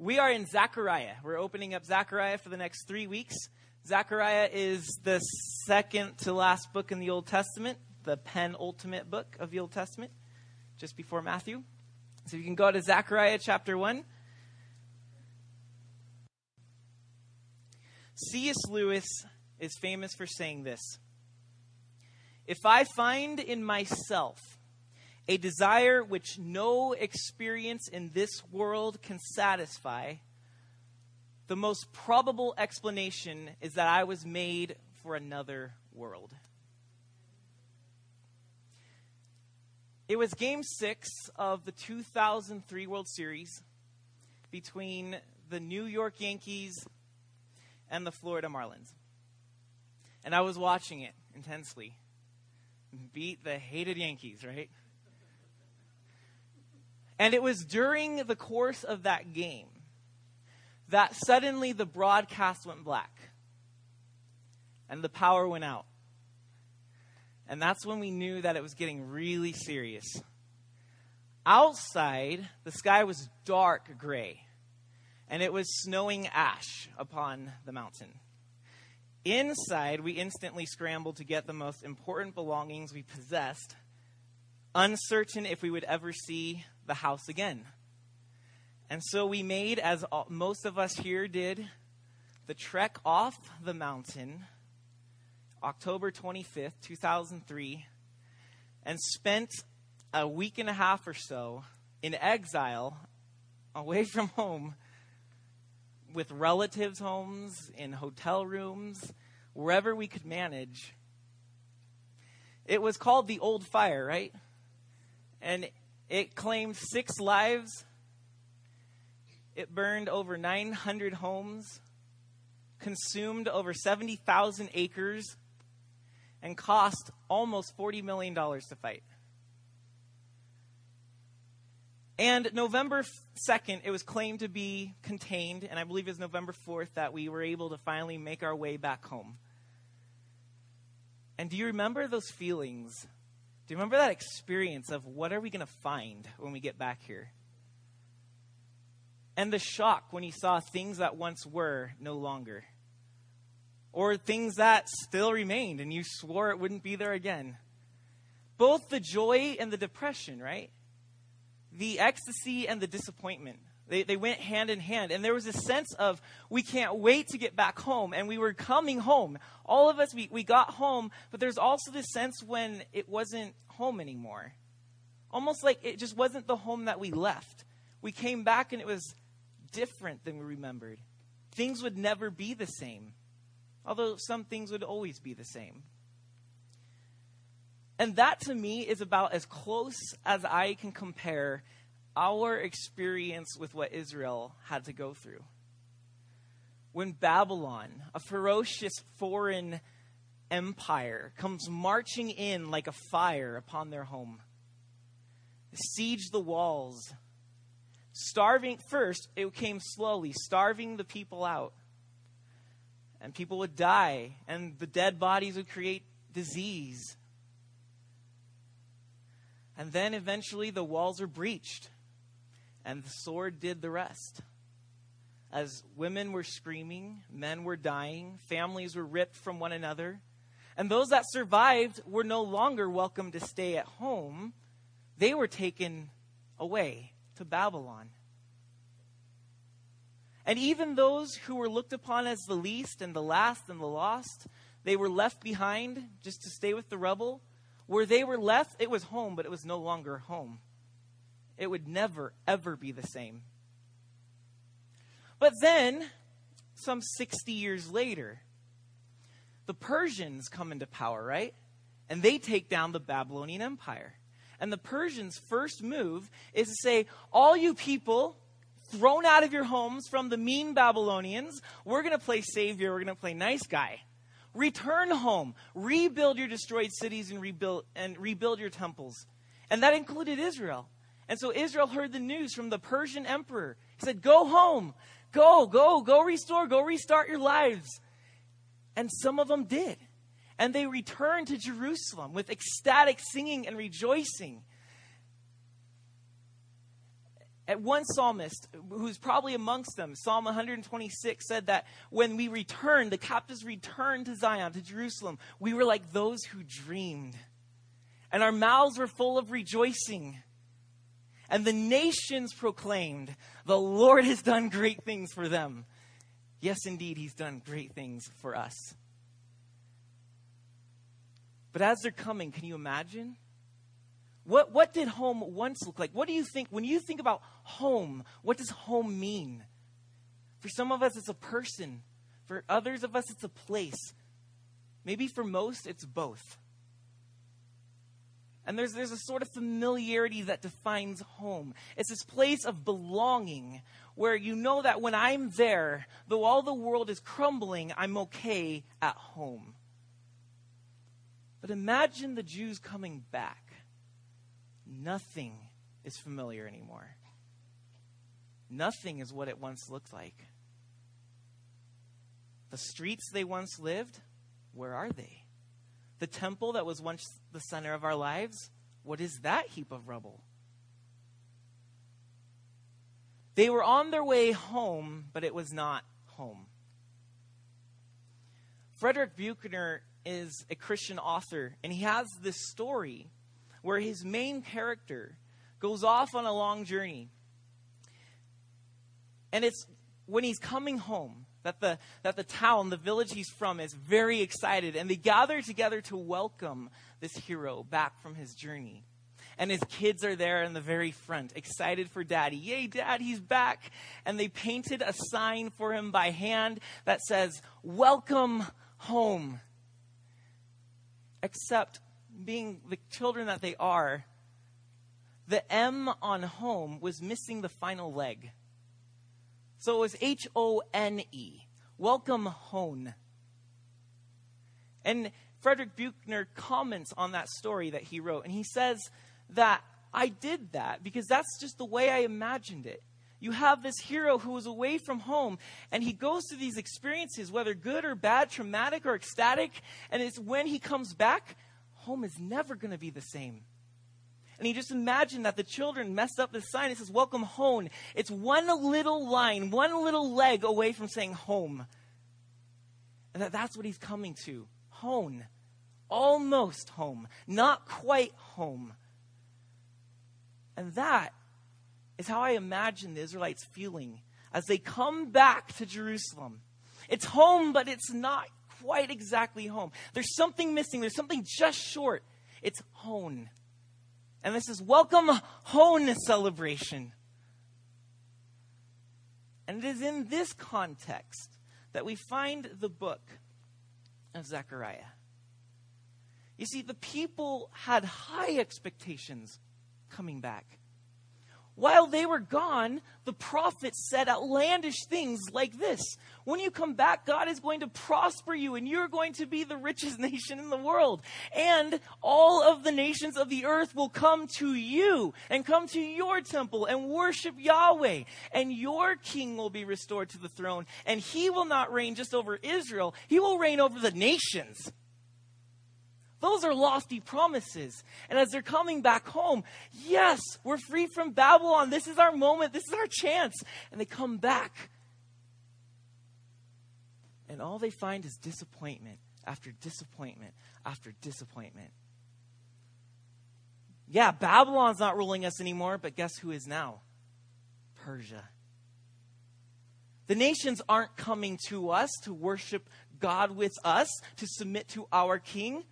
We are in Zechariah. We're opening up Zechariah for the next three weeks. Zechariah is the second to last book in the Old Testament, the penultimate book of the Old Testament, just before Matthew. So you can go to Zechariah chapter 1. C.S. Lewis is famous for saying this If I find in myself a desire which no experience in this world can satisfy, the most probable explanation is that I was made for another world. It was game six of the 2003 World Series between the New York Yankees and the Florida Marlins. And I was watching it intensely. Beat the hated Yankees, right? And it was during the course of that game that suddenly the broadcast went black and the power went out. And that's when we knew that it was getting really serious. Outside, the sky was dark gray and it was snowing ash upon the mountain. Inside, we instantly scrambled to get the most important belongings we possessed, uncertain if we would ever see the house again. And so we made, as all, most of us here did, the trek off the mountain, October 25th, 2003, and spent a week and a half or so in exile, away from home, with relatives' homes, in hotel rooms, wherever we could manage. It was called the Old Fire, right? And it claimed six lives. It burned over 900 homes, consumed over 70,000 acres, and cost almost $40 million to fight. And November 2nd, it was claimed to be contained, and I believe it was November 4th that we were able to finally make our way back home. And do you remember those feelings do you remember that experience of what are we going to find when we get back here? And the shock when you saw things that once were no longer. Or things that still remained and you swore it wouldn't be there again. Both the joy and the depression, right? The ecstasy and the disappointment. They, they went hand in hand. And there was a sense of, we can't wait to get back home. And we were coming home. All of us, we, we got home, but there's also this sense when it wasn't home anymore. Almost like it just wasn't the home that we left. We came back and it was different than we remembered. Things would never be the same, although some things would always be the same. And that to me is about as close as I can compare our experience with what Israel had to go through. When Babylon, a ferocious foreign empire, comes marching in like a fire upon their home, siege the walls, starving, first, it came slowly, starving the people out. And people would die, and the dead bodies would create disease. And then eventually the walls are breached and the sword did the rest. As women were screaming, men were dying, families were ripped from one another, and those that survived were no longer welcome to stay at home. They were taken away to Babylon. And even those who were looked upon as the least and the last and the lost, they were left behind just to stay with the rubble. Where they were left, it was home, but it was no longer home it would never, ever be the same. But then, some 60 years later, the Persians come into power, right? And they take down the Babylonian Empire. And the Persians' first move is to say, All you people thrown out of your homes from the mean Babylonians, we're going to play savior, we're going to play nice guy. Return home, rebuild your destroyed cities and rebuild, and rebuild your temples. And that included Israel. And so Israel heard the news from the Persian emperor. He said, Go home. Go, go, go restore, go restart your lives. And some of them did. And they returned to Jerusalem with ecstatic singing and rejoicing. At one psalmist, who's probably amongst them, Psalm 126 said that when we returned, the captives returned to Zion, to Jerusalem, we were like those who dreamed. And our mouths were full of rejoicing. And the nations proclaimed, The Lord has done great things for them. Yes, indeed, He's done great things for us. But as they're coming, can you imagine? What, what did home once look like? What do you think, when you think about home, what does home mean? For some of us, it's a person. For others of us, it's a place. Maybe for most, it's both. And there's, there's a sort of familiarity that defines home. It's this place of belonging where you know that when I'm there, though all the world is crumbling, I'm okay at home. But imagine the Jews coming back nothing is familiar anymore. Nothing is what it once looked like. The streets they once lived, where are they? The temple that was once the center of our lives, what is that heap of rubble? They were on their way home, but it was not home. Frederick Buechner is a Christian author, and he has this story where his main character goes off on a long journey. And it's when he's coming home that the, that the town, the village he's from, is very excited. And they gather together to welcome this hero back from his journey. And his kids are there in the very front, excited for daddy. Yay, dad, he's back. And they painted a sign for him by hand that says, Welcome home. Except being the children that they are, the M on home was missing the final leg. So it was H O N E. Welcome home. And Frederick Buechner comments on that story that he wrote, and he says that I did that because that's just the way I imagined it. You have this hero who is away from home, and he goes through these experiences, whether good or bad, traumatic or ecstatic, and it's when he comes back home is never going to be the same. And he just imagined that the children messed up the sign. It says, Welcome home. It's one little line, one little leg away from saying home. And that that's what he's coming to home. Almost home. Not quite home. And that is how I imagine the Israelites feeling as they come back to Jerusalem. It's home, but it's not quite exactly home. There's something missing, there's something just short. It's home. And this is welcome home celebration. And it is in this context that we find the book of Zechariah. You see, the people had high expectations coming back. While they were gone, the prophet said outlandish things like this When you come back, God is going to prosper you, and you're going to be the richest nation in the world. And all of the nations of the earth will come to you and come to your temple and worship Yahweh. And your king will be restored to the throne, and he will not reign just over Israel, he will reign over the nations. Those are lofty promises. And as they're coming back home, yes, we're free from Babylon. This is our moment. This is our chance. And they come back. And all they find is disappointment after disappointment after disappointment. Yeah, Babylon's not ruling us anymore, but guess who is now? Persia. The nations aren't coming to us to worship God with us, to submit to our king.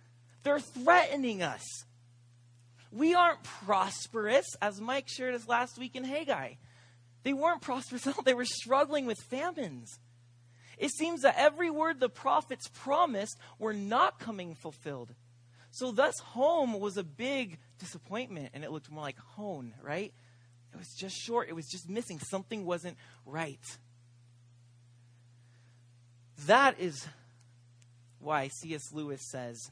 They're threatening us. We aren't prosperous, as Mike shared us last week in Haggai. They weren't prosperous. They were struggling with famines. It seems that every word the prophets promised were not coming fulfilled. So, thus, home was a big disappointment, and it looked more like hone, right? It was just short, it was just missing. Something wasn't right. That is why C.S. Lewis says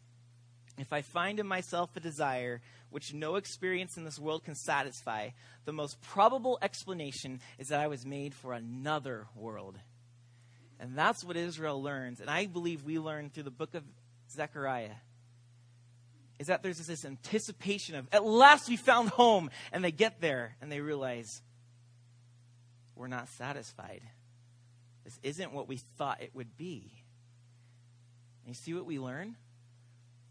if I find in myself a desire which no experience in this world can satisfy, the most probable explanation is that I was made for another world. And that's what Israel learns. And I believe we learn through the book of Zechariah. Is that there's this anticipation of, at last we found home. And they get there and they realize, we're not satisfied. This isn't what we thought it would be. And you see what we learn?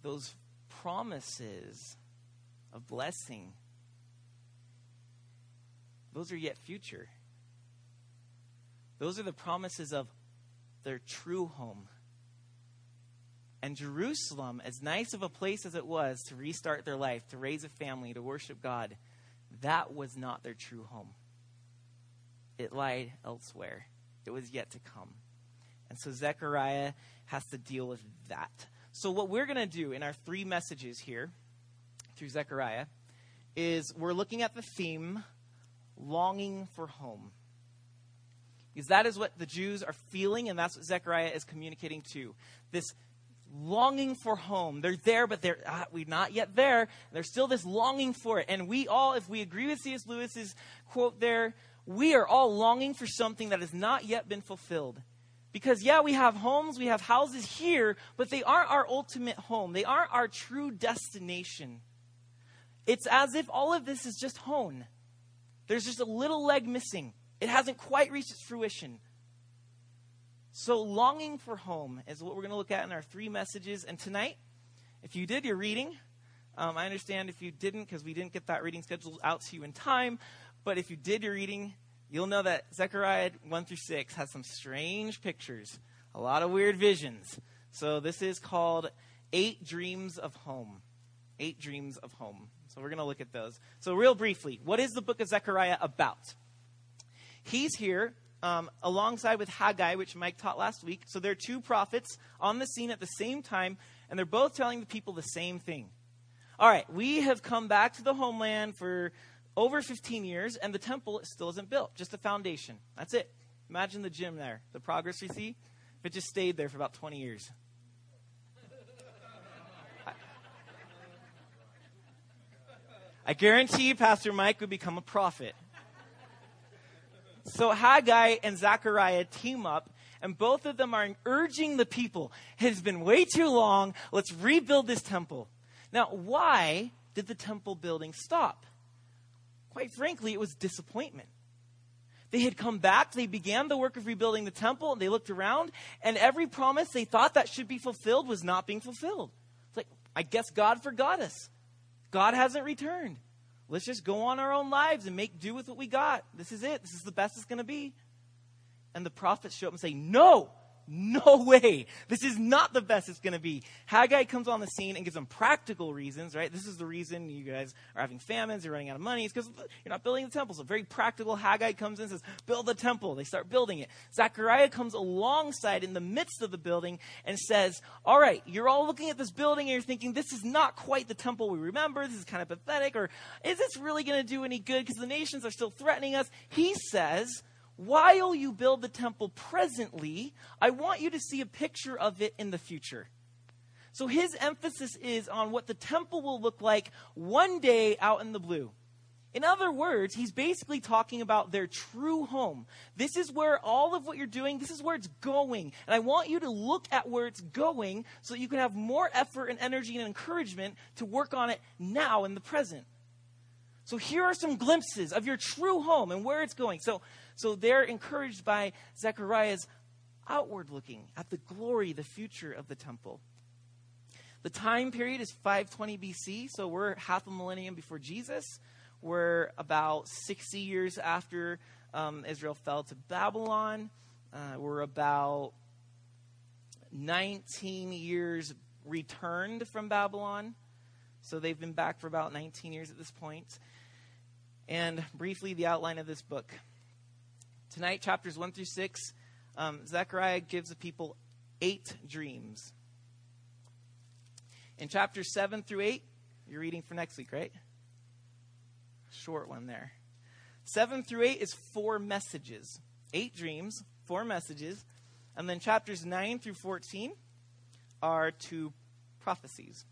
Those promises of blessing, those are yet future. Those are the promises of their true home. And Jerusalem, as nice of a place as it was to restart their life, to raise a family, to worship God, that was not their true home. It lied elsewhere. It was yet to come. And so Zechariah has to deal with that. So, what we're going to do in our three messages here through Zechariah is we're looking at the theme longing for home. Because that is what the Jews are feeling, and that's what Zechariah is communicating to. This longing for home. They're there, but they're ah, we're not yet there. There's still this longing for it. And we all, if we agree with C.S. Lewis's quote there, we are all longing for something that has not yet been fulfilled. Because, yeah, we have homes, we have houses here, but they aren't our ultimate home. They aren't our true destination. It's as if all of this is just hone. There's just a little leg missing. It hasn't quite reached its fruition. So, longing for home is what we're going to look at in our three messages. And tonight, if you did your reading, um, I understand if you didn't because we didn't get that reading scheduled out to you in time. But if you did your reading, you'll know that Zechariah 1 through 6 has some strange pictures, a lot of weird visions. So this is called Eight Dreams of Home. Eight Dreams of Home. So we're going to look at those. So, real briefly, what is the book of Zechariah about? He's here um, alongside with Haggai, which Mike taught last week. So, there are two prophets on the scene at the same time, and they're both telling the people the same thing. All right, we have come back to the homeland for over 15 years, and the temple still isn't built, just a foundation. That's it. Imagine the gym there, the progress we see, if it just stayed there for about 20 years. I, guarantee Pastor Mike would become a prophet. So Haggai and Zechariah team up, and both of them are urging the people, it has been way too long, let's rebuild this temple. Now, why did the temple building stop? Quite frankly, it was disappointment. They had come back, they began the work of rebuilding the temple, and they looked around, and every promise they thought that should be fulfilled was not being fulfilled. It's like, I guess God forgot us. God hasn't returned. Let's just go on our own lives and make do with what we got. This is it. This is the best it's going to be. And the prophets show up and say, No, no way. This is not the best it's going to be. Haggai comes on the scene and gives them practical reasons, right? This is the reason you guys are having famines, you're running out of money. It's because you're not building the temple. So very practical. Haggai comes in and says, build the temple. They start building it. Zechariah comes alongside in the midst of the building and says, all right, you're all looking at this building and you're thinking, this is not quite the temple we remember. This is kind of pathetic. Or is this really going to do any good? Because the nations are still threatening us. He says, while you build the temple presently, I want you to see a picture of it in the future. So his emphasis is on what the temple will look like one day out in the blue. In other words, he's basically talking about their true home. This is where all of what you're doing, this is where it's going. And I want you to look at where it's going so that you can have more effort and energy and encouragement to work on it now in the present. So here are some glimpses of your true home and where it's going. So so they're encouraged by Zechariah's outward looking at the glory, the future of the temple. The time period is 520 BC, so we're half a millennium before Jesus. We're about 60 years after um, Israel fell to Babylon. Uh, we're about 19 years returned from Babylon. So they've been back for about 19 years at this point. And briefly, the outline of this book. Tonight, chapters 1 through 6, um, Zechariah gives the people eight dreams. In chapters 7 through 8, you're reading for next week, right? Short one there. 7 through 8 is four messages. Eight dreams, four messages. And then chapters 9 through 14 are two prophecies.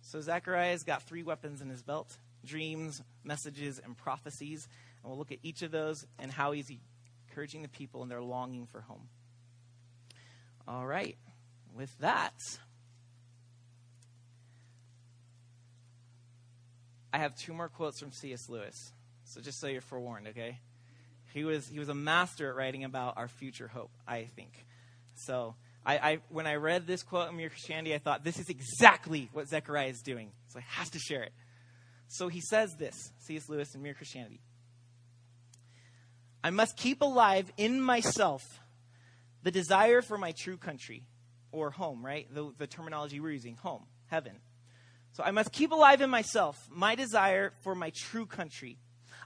So Zechariah's got three weapons in his belt dreams, messages, and prophecies. And we'll look at each of those and how he's encouraging the people in their longing for home. All right. With that, I have two more quotes from C.S. Lewis. So just so you're forewarned, okay? He was, he was a master at writing about our future hope, I think. So I, I, when I read this quote in Mere Christianity, I thought, this is exactly what Zechariah is doing. So I have to share it. So he says this, C.S. Lewis in Mere Christianity. I must keep alive in myself the desire for my true country, or home, right? The, the terminology we're using, home, heaven. So I must keep alive in myself my desire for my true country.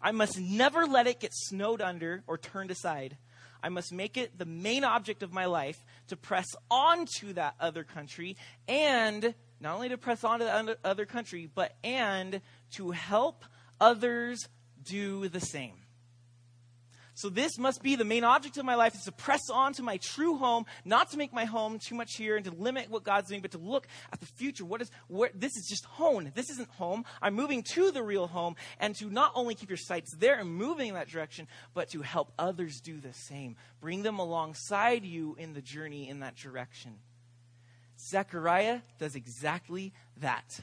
I must never let it get snowed under or turned aside. I must make it the main object of my life to press on to that other country and not only to press on to that other country, but and to help others do the same. So this must be the main object of my life is to press on to my true home, not to make my home too much here and to limit what God's doing, but to look at the future. What is what this is just home. This isn't home. I'm moving to the real home and to not only keep your sights there and moving in that direction, but to help others do the same. Bring them alongside you in the journey in that direction. Zechariah does exactly that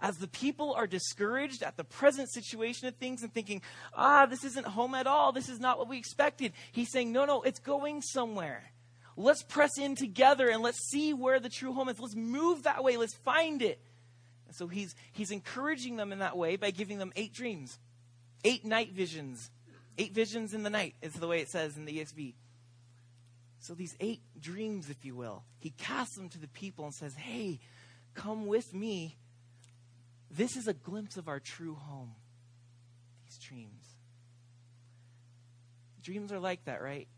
as the people are discouraged at the present situation of things and thinking, ah, this isn't home at all, this is not what we expected, he's saying, no, no, it's going somewhere. Let's press in together and let's see where the true home is. Let's move that way, let's find it. And so he's, he's encouraging them in that way by giving them eight dreams, eight night visions. Eight visions in the night is the way it says in the ESV. So these eight dreams, if you will, he casts them to the people and says, Hey, come with me this is a glimpse of our true home. These dreams. Dreams are like that, right?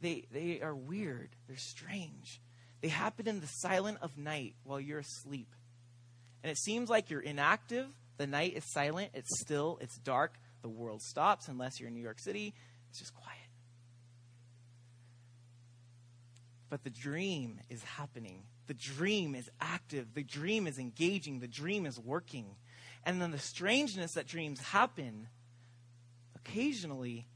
They, they are weird. They're strange. They happen in the silent of night while you're asleep. And it seems like you're inactive. The night is silent. It's still. It's dark. The world stops unless you're in New York City. It's just quiet. But the dream is happening the dream is active, the dream is engaging, the dream is working. And then the strangeness that dreams happen occasionally,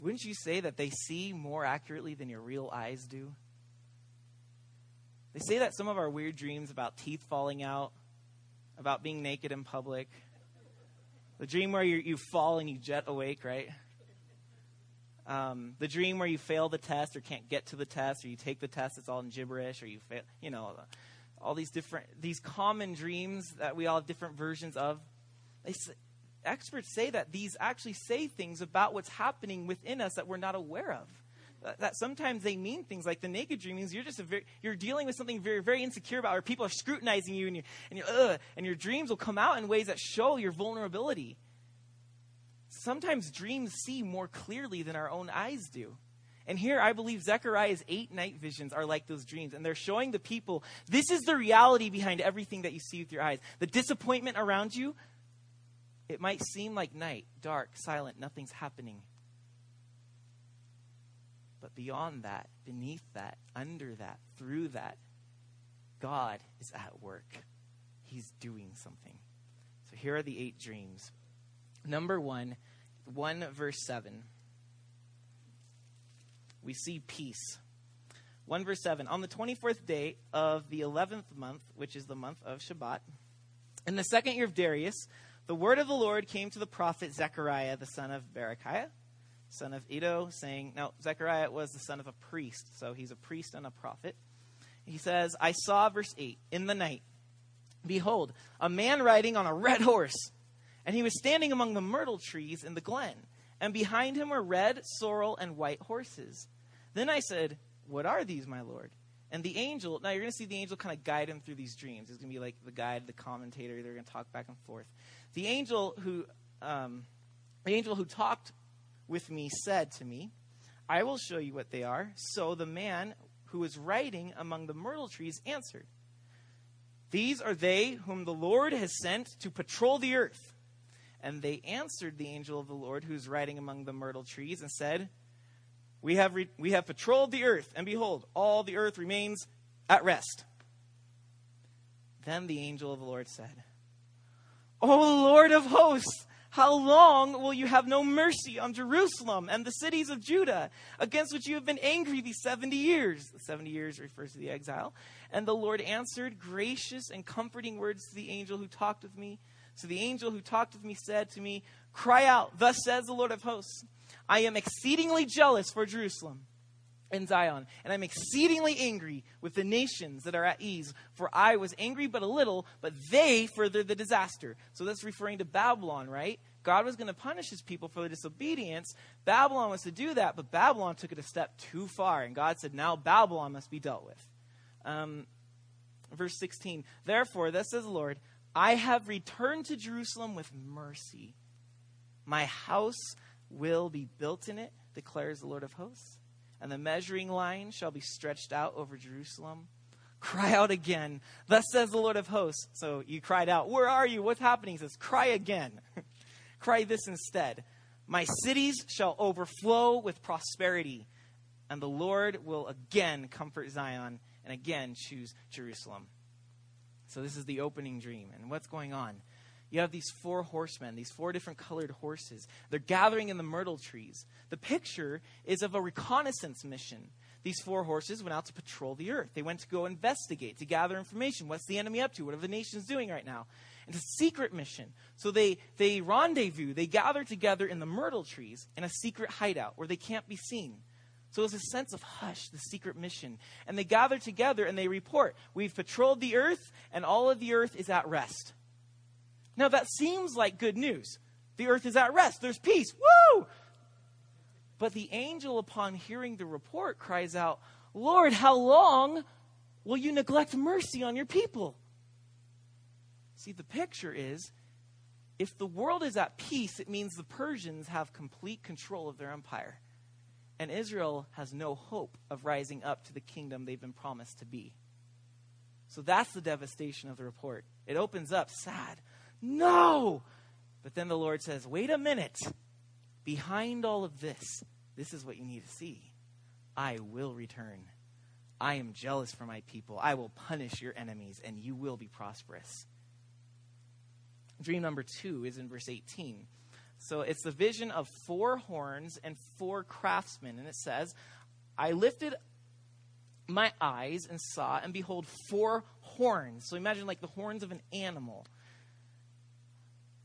wouldn't you say that they see more accurately than your real eyes do? They say that some of our weird dreams about teeth falling out, about being naked in public, the dream where you, you fall and you jet awake, right? Um, the dream where you fail the test or can't get to the test, or you take the test, it's all in gibberish, or you fail, you know, all these different, these common dreams that we all have different versions of. They, experts say that these actually say things about what's happening within us that we're not aware of. That, sometimes they mean things like the naked dream means you're just very, you're dealing with something very very insecure about, or people are scrutinizing you, and you and you and your dreams will come out in ways that show your vulnerability sometimes dreams see more clearly than our own eyes do. And here, I believe Zechariah's eight night visions are like those dreams. And they're showing the people this is the reality behind everything that you see with your eyes. The disappointment around you, it might seem like night, dark, silent, nothing's happening. But beyond that, beneath that, under that, through that, God is at work. He's doing something. So here are the eight dreams. Number one, 1 verse 7. We see peace. 1 verse 7. On the 24th day of the 11th month, which is the month of Shebat, in the second year of Darius, the word of the Lord came to the prophet Zechariah, the son of Berechiah, son of Iddo, saying, Now, Zechariah was the son of a priest, so he's a priest and a prophet. He says, I saw, verse 8, in the night, behold, a man riding on a red horse and he was standing among the myrtle trees in the glen, and behind him were red, sorrel, and white horses. Then I said, What are these, my lord? And the angel, now you're going to see the angel kind of guide him through these dreams. It's going to be like the guide, the commentator. They're going to talk back and forth. The angel who, um, the angel who talked with me said to me, I will show you what they are. So the man who was riding among the myrtle trees answered, These are they whom the Lord has sent to patrol the earth. And they answered the angel of the Lord, who's riding among the myrtle trees, and said, we have, re- we have patrolled the earth, and behold, all the earth remains at rest. Then the angel of the Lord said, O Lord of hosts, how long will you have no mercy on Jerusalem and the cities of Judah, against which you have been angry these 70 years? The 70 years refers to the exile. And the Lord answered gracious and comforting words to the angel who talked with me So the angel who talked with me said to me, Cry out, thus says the Lord of hosts, I am exceedingly jealous for Jerusalem and Zion, and I'm exceedingly angry with the nations that are at ease. For I was angry but a little, but they furthered the disaster. So that's referring to Babylon, right? God was going to punish his people for their disobedience. Babylon was to do that, but Babylon took it a step too far, and God said, now Babylon must be dealt with. Um, verse 16, therefore, thus says the Lord, I have returned to Jerusalem with mercy. My house will be built in it, declares the Lord of hosts and the measuring line shall be stretched out over Jerusalem. Cry out again. Thus says the Lord of hosts. So you cried out, Where are you? What's happening? He says, Cry again. Cry this instead. My cities shall overflow with prosperity, and the Lord will again comfort Zion and again choose Jerusalem. So this is the opening dream. And what's going on? you have these four horsemen, these four different colored horses. They're gathering in the myrtle trees. The picture is of a reconnaissance mission. These four horses went out to patrol the earth. They went to go investigate, to gather information. What's the enemy up to? What are the nations doing right now? It's a secret mission. So they, they rendezvous, they gather together in the myrtle trees in a secret hideout where they can't be seen. So it's a sense of hush, the secret mission. And they gather together and they report, We've patrolled the earth, and all of the earth is at rest. Now, that seems like good news. The earth is at rest, there's peace. Woo! But the angel, upon hearing the report, cries out, Lord, how long will you neglect mercy on your people? See, the picture is if the world is at peace, it means the Persians have complete control of their empire. And Israel has no hope of rising up to the kingdom they've been promised to be. So that's the devastation of the report. It opens up sad. No! But then the Lord says, wait a minute. Behind all of this, this is what you need to see. I will return. I am jealous for my people. I will punish your enemies, and you will be prosperous. Dream number two is in verse 18. So it's the vision of four horns and four craftsmen. And it says, I lifted my eyes and saw, and behold, four horns. So imagine like the horns of an animal.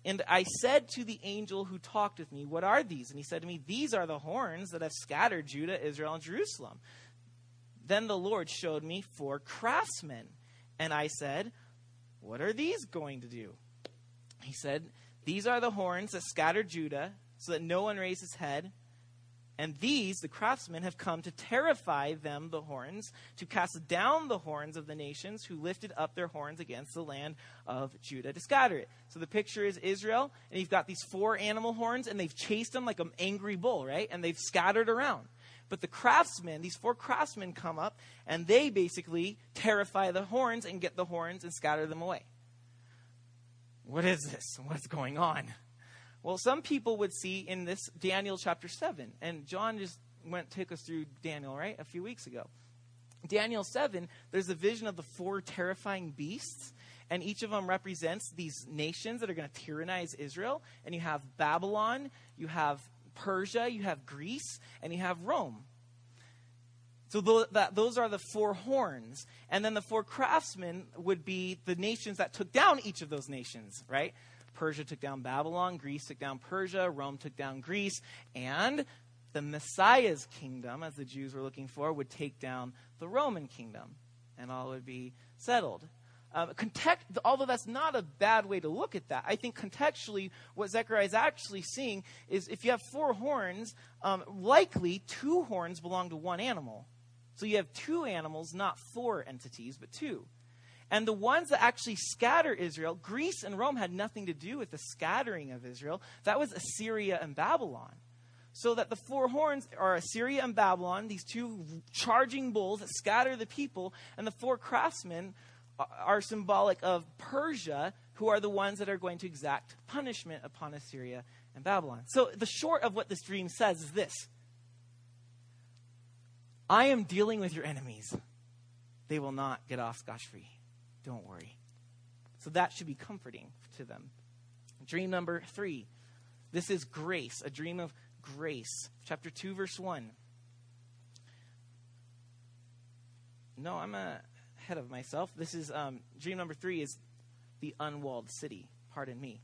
And I said to the angel who talked with me, What are these? And he said to me, These are the horns that have scattered Judah, Israel, and Jerusalem. Then the Lord showed me four craftsmen. And I said, What are these going to do? He said, These are the horns that scattered Judah, so that no one raised his head. And these, the craftsmen, have come to terrify them, the horns, to cast down the horns of the nations who lifted up their horns against the land of Judah to scatter it. So the picture is Israel, and you've got these four animal horns, and they've chased them like an angry bull, right? And they've scattered around. But the craftsmen, these four craftsmen come up, and they basically terrify the horns and get the horns and scatter them away. What is this? What's going on? Well, some people would see in this Daniel chapter 7, and John just went took us through Daniel, right, a few weeks ago. Daniel 7, there's a vision of the four terrifying beasts, and each of them represents these nations that are going to tyrannize Israel. And you have Babylon, you have Persia, you have Greece, and you have Rome. So th- that, those are the four horns. And then the four craftsmen would be the nations that took down each of those nations, right? Persia took down Babylon, Greece took down Persia, Rome took down Greece, and the Messiah's kingdom, as the Jews were looking for, would take down the Roman kingdom, and all would be settled. Um, context, although that's not a bad way to look at that, I think contextually what Zechariah is actually seeing is if you have four horns, um, likely two horns belong to one animal. So you have two animals, not four entities, but two. And the ones that actually scatter Israel, Greece and Rome had nothing to do with the scattering of Israel. That was Assyria and Babylon. So that the four horns are Assyria and Babylon, these two charging bulls that scatter the people, and the four craftsmen are symbolic of Persia, who are the ones that are going to exact punishment upon Assyria and Babylon. So the short of what this dream says is this I am dealing with your enemies. They will not get off scotch free. Don't worry. So that should be comforting to them. Dream number three. This is grace, a dream of grace. Chapter 2, verse 1. No, I'm ahead of myself. This is um, dream number three is the unwalled city, pardon me,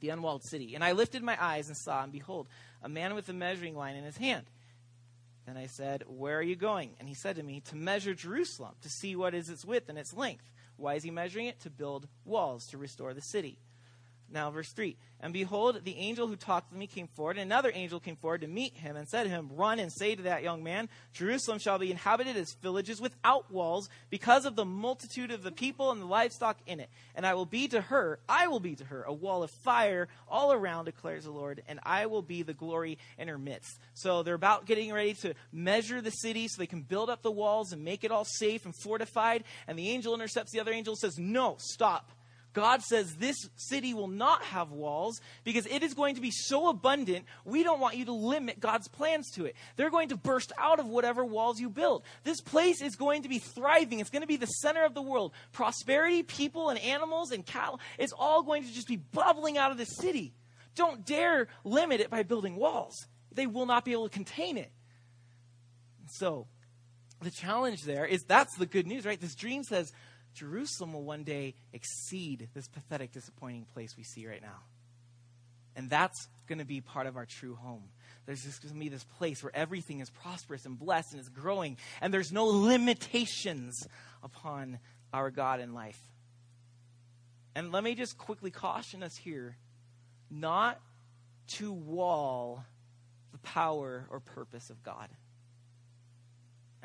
the unwalled city. And I lifted my eyes and saw, and behold, a man with a measuring line in his hand. Then I said, Where are you going? And he said to me, To measure Jerusalem, to see what is its width and its length. Why is he measuring it? To build walls, to restore the city. Now, verse 3 And behold, the angel who talked with me came forward, and another angel came forward to meet him, and said to him, Run and say to that young man, Jerusalem shall be inhabited as villages without walls, because of the multitude of the people and the livestock in it. And I will be to her, I will be to her, a wall of fire all around, declares the Lord, and I will be the glory in her midst. So they're about getting ready to measure the city so they can build up the walls and make it all safe and fortified. And the angel intercepts the other angel and says, No, stop God says this city will not have walls because it is going to be so abundant, we don't want you to limit God's plans to it. They're going to burst out of whatever walls you build. This place is going to be thriving. It's going to be the center of the world. Prosperity, people, and animals and cattle, it's all going to just be bubbling out of the city. Don't dare limit it by building walls. They will not be able to contain it. So, the challenge there is that's the good news, right? This dream says, Jerusalem will one day exceed this pathetic, disappointing place we see right now. And that's going to be part of our true home. There's going to be this place where everything is prosperous and blessed and is growing, and there's no limitations upon our God in life. And let me just quickly caution us here not to wall the power or purpose of God.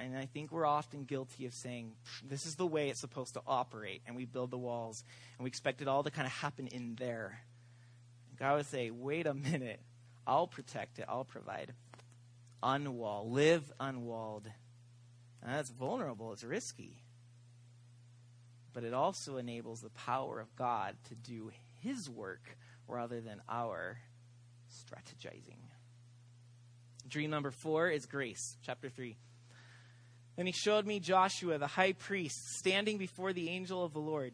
And I think we're often guilty of saying, this is the way it's supposed to operate. And we build the walls and we expect it all to kind of happen in there. God would say, wait a minute. I'll protect it, I'll provide. Unwall, live unwalled. And that's vulnerable, it's risky. But it also enables the power of God to do his work rather than our strategizing. Dream number four is grace, chapter 3. Then he showed me Joshua, the high priest, standing before the angel of the Lord,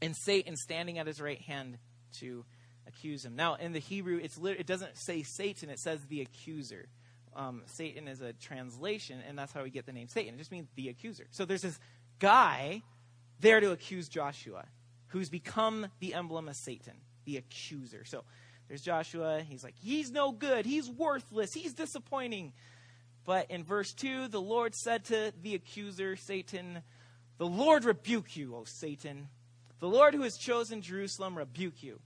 and Satan standing at his right hand to accuse him. Now, in the Hebrew, it's it doesn't say Satan, it says the accuser. Um, Satan is a translation, and that's how we get the name Satan. It just means the accuser. So there's this guy there to accuse Joshua, who's become the emblem of Satan, the accuser. So there's Joshua. He's like, he's no good. He's worthless. He's disappointing. But in verse 2, the Lord said to the accuser, Satan, The Lord rebuke you, O Satan. The Lord who has chosen Jerusalem rebuke you.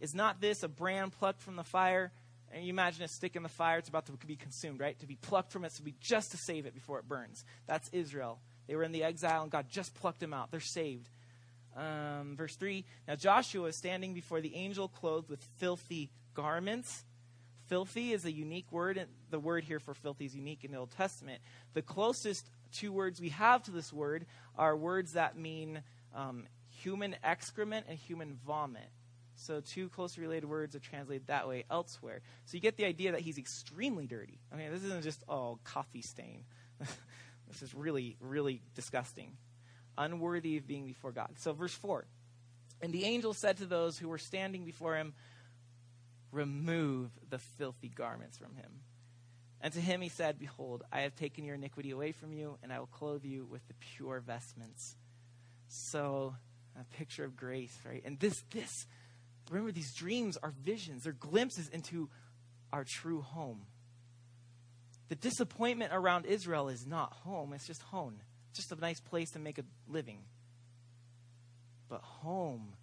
Is not this a brand plucked from the fire? And you imagine a stick in the fire, it's about to be consumed, right? To be plucked from it, to be just to save it before it burns. That's Israel. They were in the exile, and God just plucked them out. They're saved. Um, verse 3 Now Joshua is standing before the angel clothed with filthy garments filthy is a unique word, and the word here for filthy is unique in the Old Testament. The closest two words we have to this word are words that mean um, human excrement and human vomit. So, two closely related words are translated that way elsewhere. So, you get the idea that he's extremely dirty. I mean, this isn't just, oh, coffee stain. this is really, really disgusting. Unworthy of being before God. So, verse 4 And the angel said to those who were standing before him, remove the filthy garments from him. And to him he said, Behold, I have taken your iniquity away from you, and I will clothe you with the pure vestments. So, a picture of grace, right? And this, this, remember, these dreams are visions, they're glimpses into our true home. The disappointment around Israel is not home, it's just home. Just a nice place to make a living. But home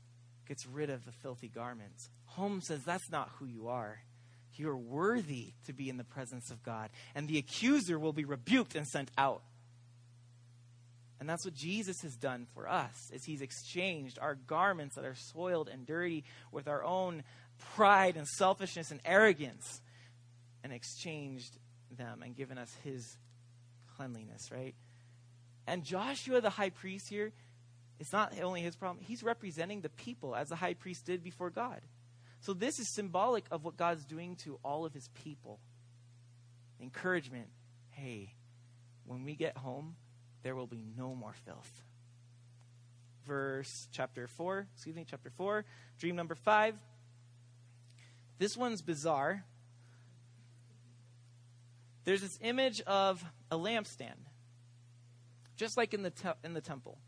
gets rid of the filthy garments. Home says that's not who you are. You're worthy to be in the presence of God, and the accuser will be rebuked and sent out. And that's what Jesus has done for us is he's exchanged our garments that are soiled and dirty with our own pride and selfishness and arrogance and exchanged them and given us his cleanliness, right? And Joshua the high priest here, it's not only his problem, he's representing the people as the high priest did before God. So, this is symbolic of what God's doing to all of his people. Encouragement hey, when we get home, there will be no more filth. Verse chapter 4, excuse me, chapter 4, dream number 5. This one's bizarre. There's this image of a lampstand, just like in the, te- in the temple.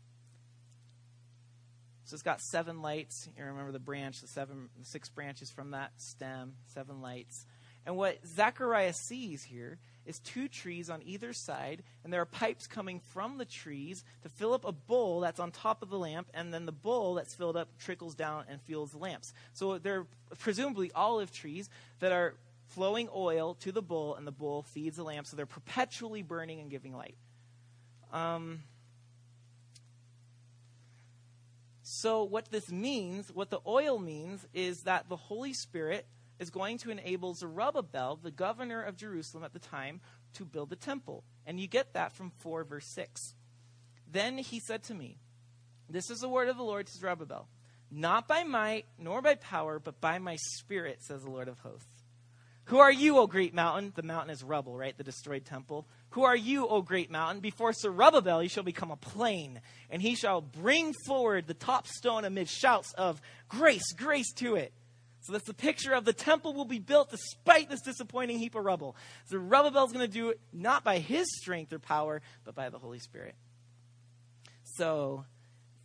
So it's got seven lights. You remember the branch, the seven, six branches from that stem, seven lights. And what Zechariah sees here is two trees on either side, and there are pipes coming from the trees to fill up a bowl that's on top of the lamp, and then the bowl that's filled up trickles down and fuels the lamps. So they're presumably olive trees that are flowing oil to the bowl, and the bowl feeds the lamp, so they're perpetually burning and giving light. Um, so, what this means, what the oil means, is that the Holy Spirit is going to enable Zerubbabel, the governor of Jerusalem at the time, to build the temple. And you get that from 4 verse 6. Then he said to me, This is the word of the Lord to Zerubbabel. Not by might, nor by power, but by my spirit, says the Lord of hosts. Who are you, O great mountain? The mountain is rubble, right? The destroyed temple. Who are you, O great mountain? Before Zerubbabel, you shall become a plain, and he shall bring forward the top stone amid shouts of grace, grace to it. So that's the picture of the temple will be built despite this disappointing heap of rubble. Zerubbabel's going to do it not by his strength or power, but by the Holy Spirit. So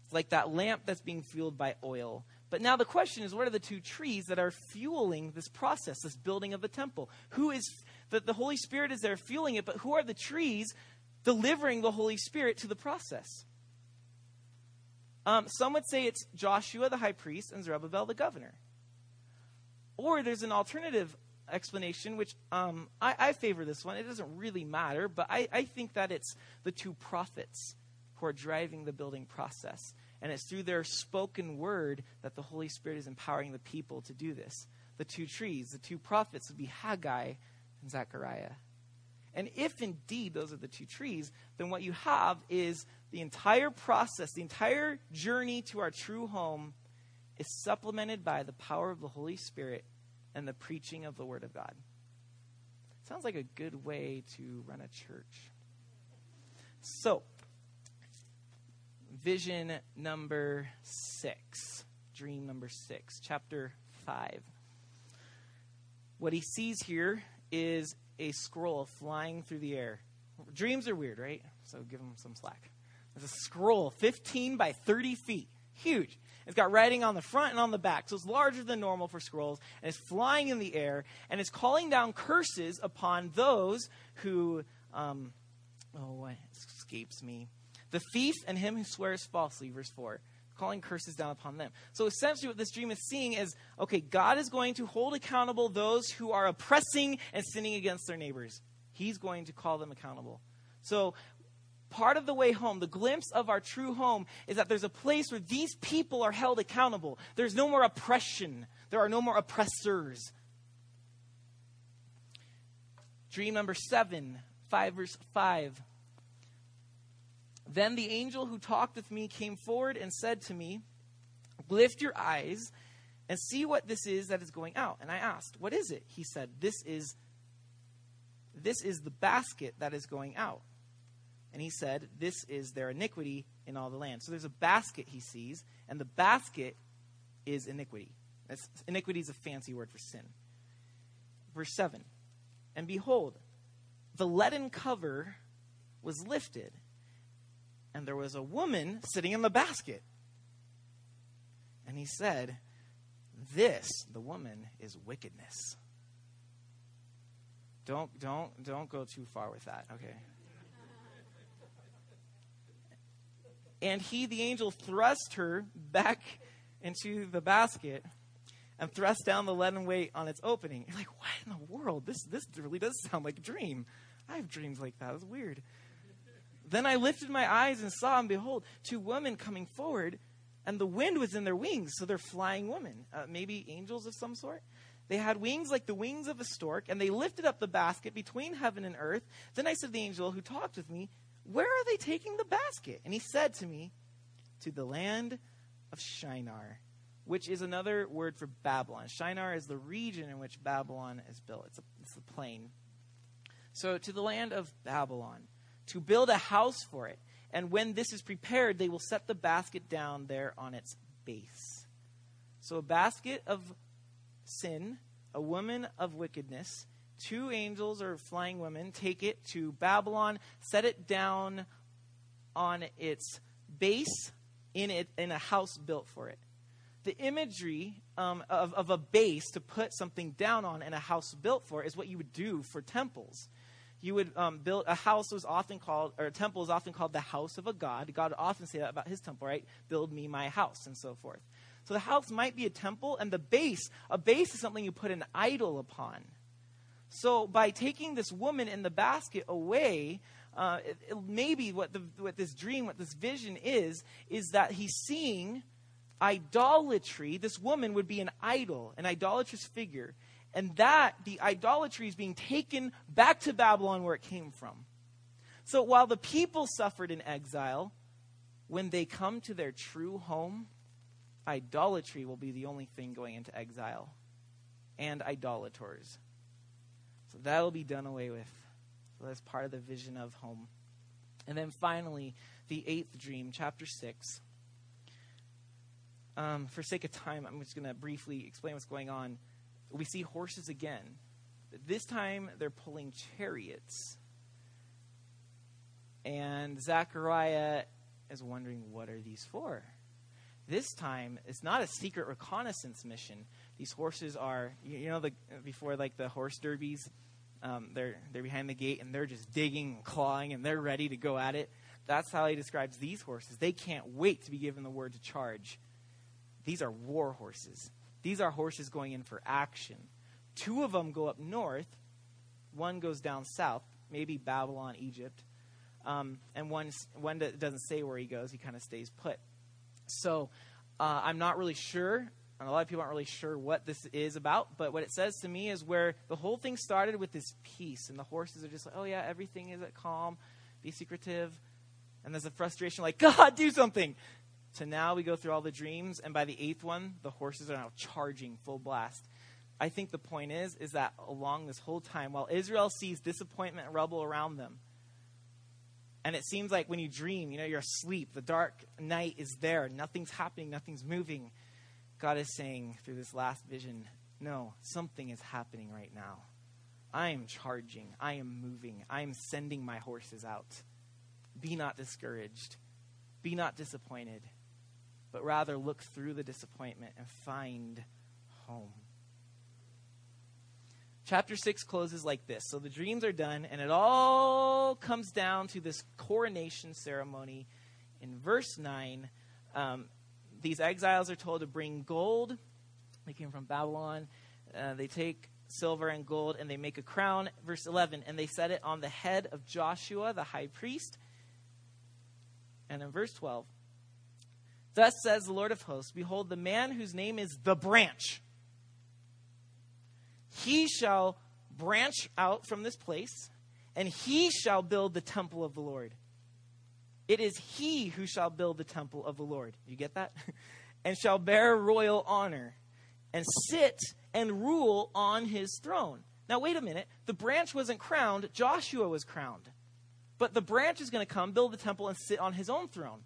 it's like that lamp that's being fueled by oil. But now the question is what are the two trees that are fueling this process, this building of the temple? Who is that the Holy Spirit is there fueling it, but who are the trees delivering the Holy Spirit to the process? Um, some would say it's Joshua the high priest and Zerubbabel the governor. Or there's an alternative explanation, which um, I, I, favor this one. It doesn't really matter, but I, I think that it's the two prophets who are driving the building process. And it's through their spoken word that the Holy Spirit is empowering the people to do this. The two trees, the two prophets would be Haggai Zechariah. And if indeed those are the two trees, then what you have is the entire process, the entire journey to our true home is supplemented by the power of the Holy Spirit and the preaching of the Word of God. Sounds like a good way to run a church. So, vision number six, dream number six, chapter five. What he sees here is a scroll flying through the air. Dreams are weird, right? So give them some slack. It's a scroll 15 by 30 feet, huge. It's got writing on the front and on the back, so it's larger than normal for scrolls, and it's flying in the air, and it's calling down curses upon those who, um, oh, it escapes me. The thief and him who swears falsely, verse 4 calling curses down upon them. So essentially, what this dream is seeing is okay, God is going to hold accountable those who are oppressing and sinning against their neighbors. He's going to call them accountable. So part of the way home, the glimpse of our true home, is that there's a place where these people are held accountable. There's no more oppression, there are no more oppressors. Dream number seven, 5 verse 5. Then the angel who talked with me came forward and said to me, Lift your eyes and see what this is that is going out. And I asked, What is it? He said, This is this is the basket that is going out. And he said, This is their iniquity in all the land. So there's a basket he sees, and the basket is iniquity. Iniquity is a fancy word for sin. Verse 7 And behold, the leaden cover was lifted, and there was a woman sitting in the basket. And he said, This, the woman, is wickedness. Don't don't don't go too far with that, okay? And he, the angel, thrust her back into the basket and thrust down the leaden weight on its opening. You're like, what in the world? This, this really does sound like a dream. I have dreams like that. It's weird. Then I lifted my eyes and saw, and behold, two women coming forward, and the wind was in their wings, so they're flying women, uh, maybe angels of some sort. They had wings like the wings of a stork, and they lifted up the basket between heaven and earth. Then I said to the angel who talked with me, where are they taking the basket? And he said to me, To the land of Shinar, which is another word for Babylon. Shinar is the region in which Babylon is built, it's, a, it's the plain. So, to the land of Babylon, to build a house for it. And when this is prepared, they will set the basket down there on its base. So, a basket of sin, a woman of wickedness, two angels or flying women take it to Babylon, set it down on its base, in, it, in a house built for it. The imagery um, of, of a base to put something down on in a house built for is what you would do for temples you would um, build a house was often called or a temple is often called the house of a god. God would often say that about his temple right? Build me my house and so forth. So the house might be a temple and the base a base is something you put an idol upon. So by taking this woman in the basket away uh, it, it, maybe what, the, what this dream what this vision is is that he's seeing idolatry. This woman would be an idol an idolatrous figure and that, the idolatry, is being taken back to Babylon where it came from. So while the people suffered in exile, when they come to their true home, idolatry will be the only thing going into exile. And idolaters. So that'll be done away with. So that's part of the vision of home. And then finally, the eighth dream, chapter 6. Um, for sake of time, I'm just going to briefly explain what's going on we see horses again. This time they're pulling chariots. And Zechariah is wondering, what are these for? This time, it's not a secret reconnaissance mission. These horses are, you know, the before like the horse derbies, um, they're they're behind the gate and they're just digging and clawing and they're ready to go at it. That's how he describes these horses. They can't wait to be given the word to charge. These are war horses. These are horses going in for action. Two of them go up north, one goes down south, maybe Babylon, Egypt. Um, and one, one doesn't say where he goes, he kind of stays put. So uh, I'm not really sure. And a lot of people aren't really sure what this is about, but what it says to me is where the whole thing started with this peace, and the horses are just like, oh yeah, everything is at calm, be secretive. And there's a frustration like, God, do something. To now we go through all the dreams, and by the eighth one, the horses are now charging full blast. I think the point is, is that along this whole time, while Israel sees disappointment and rubble around them, and it seems like when you dream, you know, you're asleep, the dark night is there, nothing's happening, nothing's moving. God is saying through this last vision, no, something is happening right now. I am charging, I am moving, I am sending my horses out. Be not discouraged, be not disappointed but rather look through the disappointment and find home. Chapter 6 closes like this. So the dreams are done, and it all comes down to this coronation ceremony. In verse 9, um, these exiles are told to bring gold. They came from Babylon. Uh, they take silver and gold and they make a crown. Verse 11, and they set it on the head of Joshua, the high priest. And in verse 12, Thus says the Lord of hosts Behold, the man whose name is the branch, he shall branch out from this place, and he shall build the temple of the Lord. It is he who shall build the temple of the Lord. You get that? and shall bear royal honor, and sit and rule on his throne. Now, wait a minute. The branch wasn't crowned, Joshua was crowned. But the branch is going to come, build the temple, and sit on his own throne.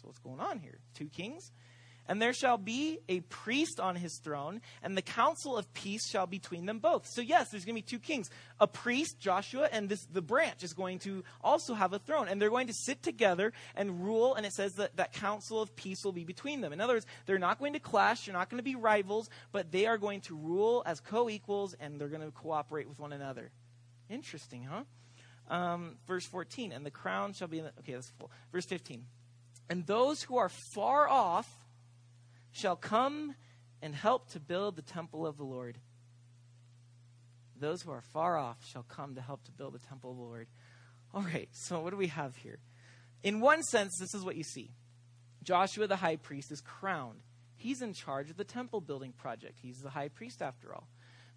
So, what's going on here? Two kings? And there shall be a priest on his throne, and the council of peace shall be between them both. So, yes, there's going to be two kings. A priest, Joshua, and this, the branch is going to also have a throne. And they're going to sit together and rule, and it says that that council of peace will be between them. In other words, they're not going to clash, they're not going to be rivals, but they are going to rule as co equals, and they're going to cooperate with one another. Interesting, huh? Um, verse 14, and the crown shall be in the. Okay, that's full. Verse 15. And those who are far off shall come and help to build the temple of the Lord. Those who are far off shall come to help to build the temple of the Lord. All right, so what do we have here? In one sense, this is what you see Joshua the high priest is crowned. He's in charge of the temple building project. He's the high priest, after all.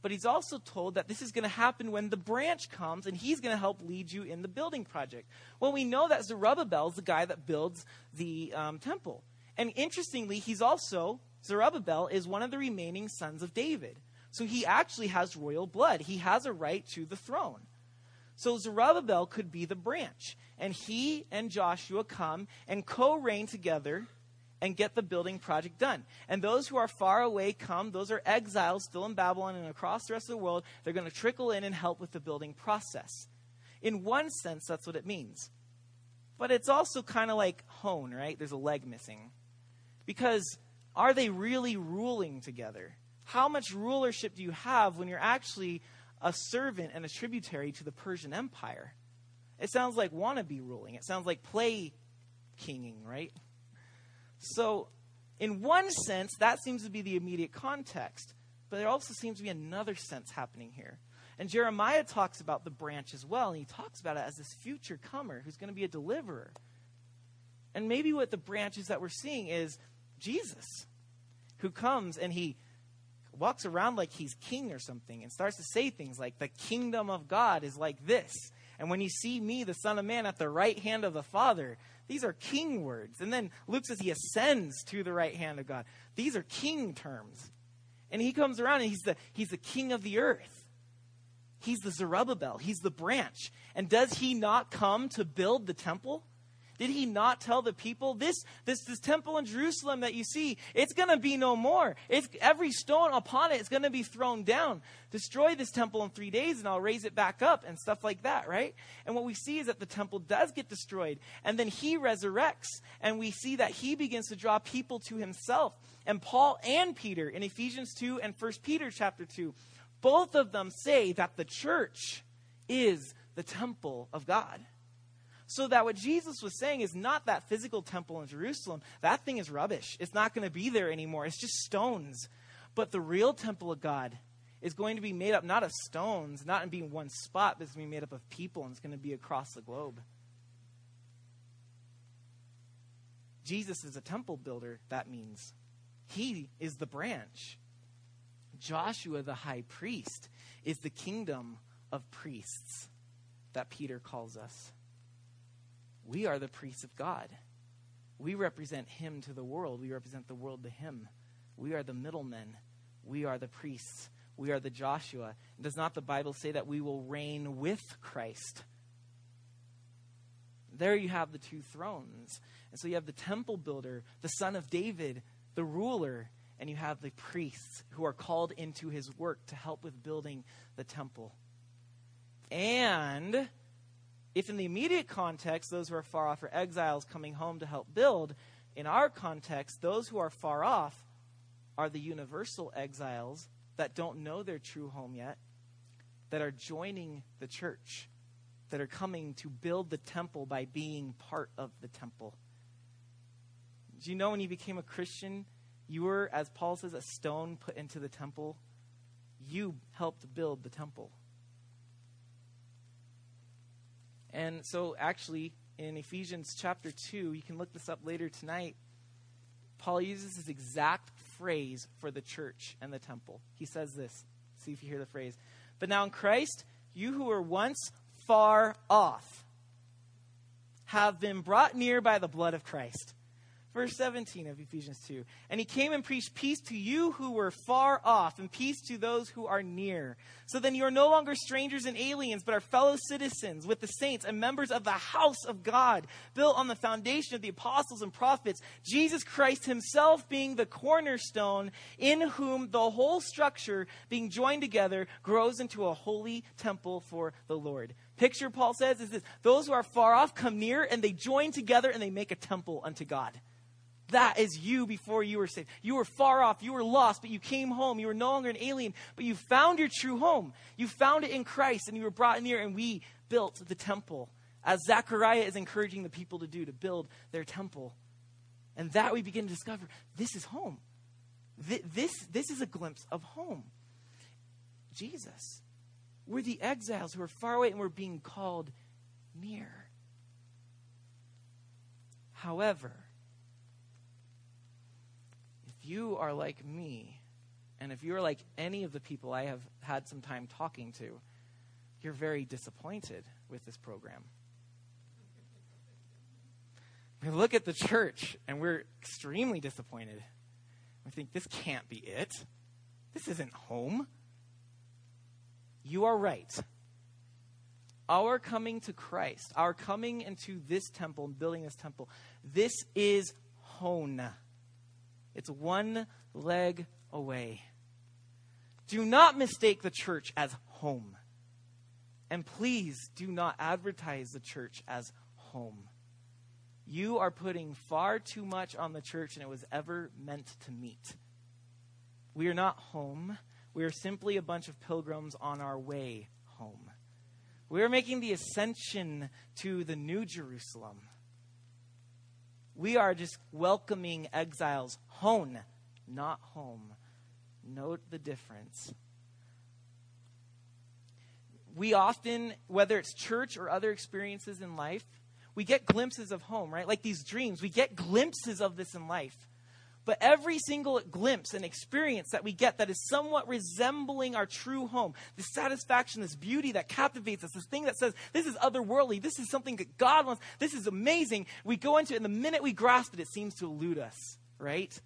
But he's also told that this is going to happen when the branch comes and he's going to help lead you in the building project. Well, we know that Zerubbabel is the guy that builds the um, temple. And interestingly, he's also, Zerubbabel is one of the remaining sons of David. So he actually has royal blood. He has a right to the throne. So Zerubbabel could be the branch. And he and Joshua come and co reign together and get the building project done. And those who are far away come, those are exiles still in Babylon and across the rest of the world. They're going to trickle in and help with the building process. In one sense, that's what it means. But it's also kind of like hone, right? There's a leg missing. Because are they really ruling together? How much rulership do you have when you're actually a servant and a tributary to the Persian Empire? It sounds like wannabe ruling. It sounds like play kinging, right? So, in one sense, that seems to be the immediate context. But there also seems to be another sense happening here. And Jeremiah talks about the branch as well, and he talks about it as this future comer who's going to be a deliverer. And maybe what the branches that we're seeing is Jesus, who comes and he walks around like he's king or something and starts to say things like, The kingdom of God is like this. And when you see me, the Son of Man, at the right hand of the Father, these are king words. And then Luke says he ascends to the right hand of God. These are king terms. And he comes around and he's the, he's the king of the earth. He's the Zerubbabel. He's the branch. And does he not come to build the temple? Did he not tell the people this this this temple in Jerusalem that you see, it's going to be no more. It's every stone upon it is going to be thrown down. Destroy this temple in 3 days and I'll raise it back up and stuff like that, right? And what we see is that the temple does get destroyed and then he resurrects and we see that he begins to draw people to himself. And Paul and Peter in Ephesians 2 and 1 Peter chapter 2 both of them say that the church is the temple of God. So that what Jesus was saying is not that physical temple in Jerusalem. That thing is rubbish. It's not going to be there anymore. It's just stones. But the real temple of God is going to be made up not of stones, not in being one spot, but it's going to be made up of people and it's going to be across the globe. Jesus is a temple builder, that means. He is the branch. Joshua, the high priest, is the kingdom of priests that Peter calls us. We are the priests of God. We represent Him to the world, we represent the world to Him. We are the middlemen, we are the priests, we are the Joshua. Does not the Bible say that we will reign with Christ? There you have the two thrones. And so you have the temple builder, the son of David, the ruler, and you have the priests who are called into his work to help with building the temple. And if in the immediate context, those who are far off are exiles coming home to help build, in our context, those who are far off are the universal exiles that don't know their true home yet, that are joining the church, that are coming to build the temple by being part of the temple. Do you know when you became a Christian, you were, as Paul says, a stone put into the temple. You helped build the temple. And so, actually, in Ephesians chapter 2, you can look this up later tonight. Paul uses this exact phrase for the church and the temple. He says this. See if you hear the phrase. But now in Christ, you who were once far off have been brought near by the blood of Christ. Verse 17 of Ephesians 2. And he came and preached peace to you who were far off, and peace to those who are near. So then you are no longer strangers and aliens, but are fellow citizens with the saints and members of the house of God, built on the foundation of the apostles and prophets, Jesus Christ himself being the cornerstone, in whom the whole structure, being joined together, grows into a holy temple for the Lord. Picture, Paul says, is this those who are far off come near, and they join together and they make a temple unto God. That is you before you were saved. You were far off. You were lost, but you came home. You were no longer an alien, but you found your true home. You found it in Christ, and you were brought near, and we built the temple, as Zechariah is encouraging the people to do, to build their temple. And that we begin to discover this is home. This, this is a glimpse of home. Jesus. We're the exiles who are far away, and we're being called near. However, you are like me, and if you're like any of the people I have had some time talking to, you're very disappointed with this program. We look at the church and we're extremely disappointed. We think this can't be it. This isn't home. You are right. Our coming to Christ, our coming into this temple and building this temple, this is home. It's one leg away. Do not mistake the church as home. And please do not advertise the church as home. You are putting far too much on the church than it was ever meant to meet. We are not home. We are simply a bunch of pilgrims on our way home. We are making the ascension to the New Jerusalem. We are just welcoming exiles home, not home. Note the difference. We often, whether it's church or other experiences in life, we get glimpses of home, right? Like these dreams, we get glimpses of this in life. But every single glimpse and experience that we get that is somewhat resembling our true home, this satisfaction, this beauty that captivates us, this thing that says, this is otherworldly, this is something that God wants, this is amazing, we go into it, and the minute we grasp it, it seems to elude us, right?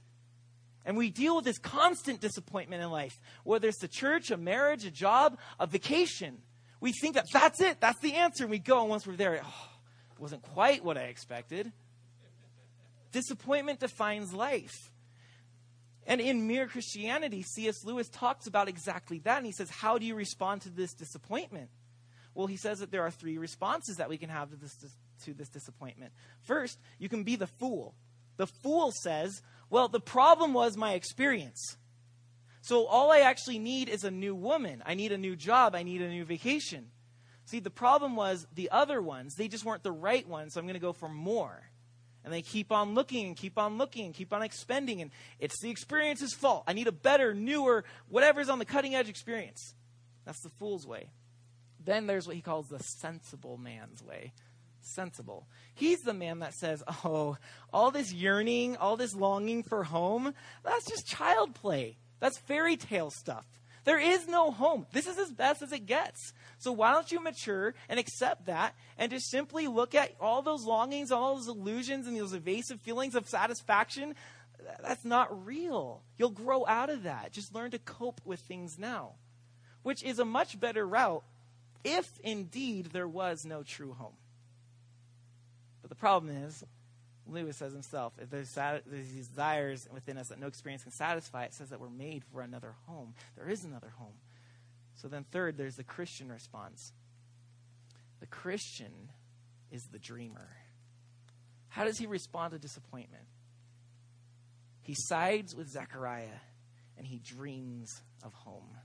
And we deal with this constant disappointment in life, whether it's a church, a marriage, a job, a vacation. We think that that's it, that's the answer, and we go, and once we're there, oh, it wasn't quite what I expected. Disappointment defines life. And in Mere Christianity, C.S. Lewis talks about exactly that. And he says, How do you respond to this disappointment? Well, he says that there are three responses that we can have to this, to this disappointment. First, you can be the fool. The fool says, Well, the problem was my experience. So all I actually need is a new woman. I need a new job. I need a new vacation. See, the problem was the other ones, they just weren't the right ones, so I'm going to go for more. And they keep on looking and keep on looking and keep on expending. And it's the experience's fault. I need a better, newer, whatever's on the cutting edge experience. That's the fool's way. Then there's what he calls the sensible man's way. Sensible. He's the man that says, Oh, all this yearning, all this longing for home, that's just child play. That's fairy tale stuff. There is no home. This is as best as it gets. So why don't you mature and accept that and just simply look at all those longings, all those illusions, and those evasive feelings of satisfaction? That's not real. You'll grow out of that. Just learn to cope with things now, which is a much better route if indeed there was no true home. But the problem is, Lewis says himself, if there's, these desires within us that no experience can satisfy, it says that we're made for another home. There is another home. So then, third, there's the Christian response. The Christian is the dreamer. How does he respond to disappointment? He sides with Zechariah and he dreams of home.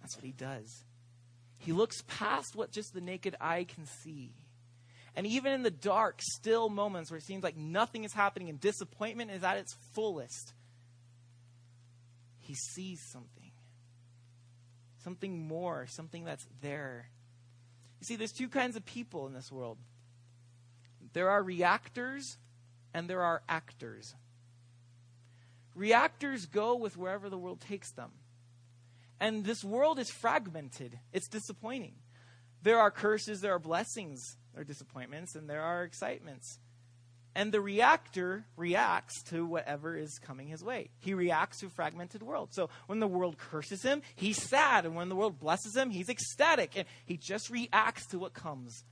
That's what he does. He looks past what just the naked eye can see and even in the dark, still moments where it seems like nothing is happening and disappointment is at its fullest, he sees something. Something more, something that's there. You see, there's two kinds of people in this world there are reactors and there are actors. Reactors go with wherever the world takes them. And this world is fragmented, it's disappointing. There are curses, there are blessings there are disappointments and there are excitements. And the reactor reacts to whatever is coming his way. He reacts to a fragmented world. So when the world curses him, he's sad. And when the world blesses him, he's ecstatic. And he just reacts to what comes